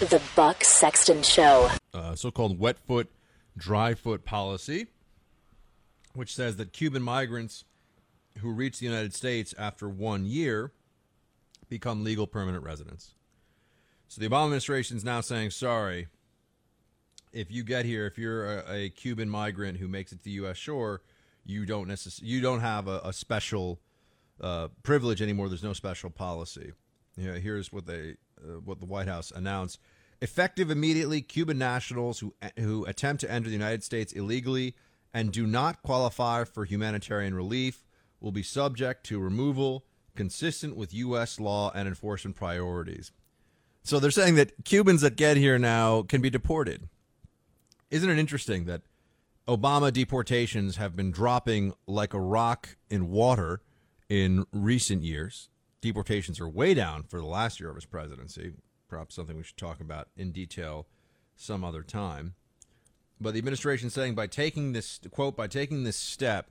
The Buck Sexton Show. Uh, so called wet foot, dry foot policy, which says that Cuban migrants who reach the United States after one year become legal permanent residents. So the Obama administration is now saying, sorry, if you get here, if you're a, a, Cuban migrant who makes it to the U.S. shore, you don't necess- you don't have a, a special uh, privilege anymore. There's no special policy. Here's what they uh, what the White House announced. Effective immediately, Cuban nationals who who attempt to enter the United States illegally and do not qualify for humanitarian relief will be subject to removal consistent with U.S. law and enforcement priorities. So they're saying that Cubans that get here now can be deported. Isn't it interesting that Obama deportations have been dropping like a rock in water in recent years? Deportations are way down for the last year of his presidency. Perhaps something we should talk about in detail some other time. But the administration saying by taking this quote by taking this step,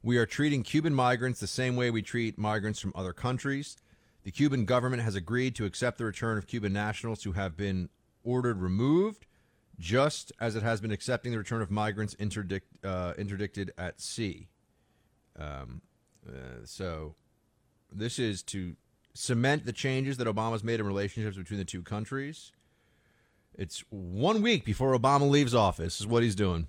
we are treating Cuban migrants the same way we treat migrants from other countries. The Cuban government has agreed to accept the return of Cuban nationals who have been ordered removed, just as it has been accepting the return of migrants interdict, uh, interdicted at sea. Um, uh, so this is to cement the changes that Obama's made in relationships between the two countries. It's one week before Obama leaves office, is what he's doing.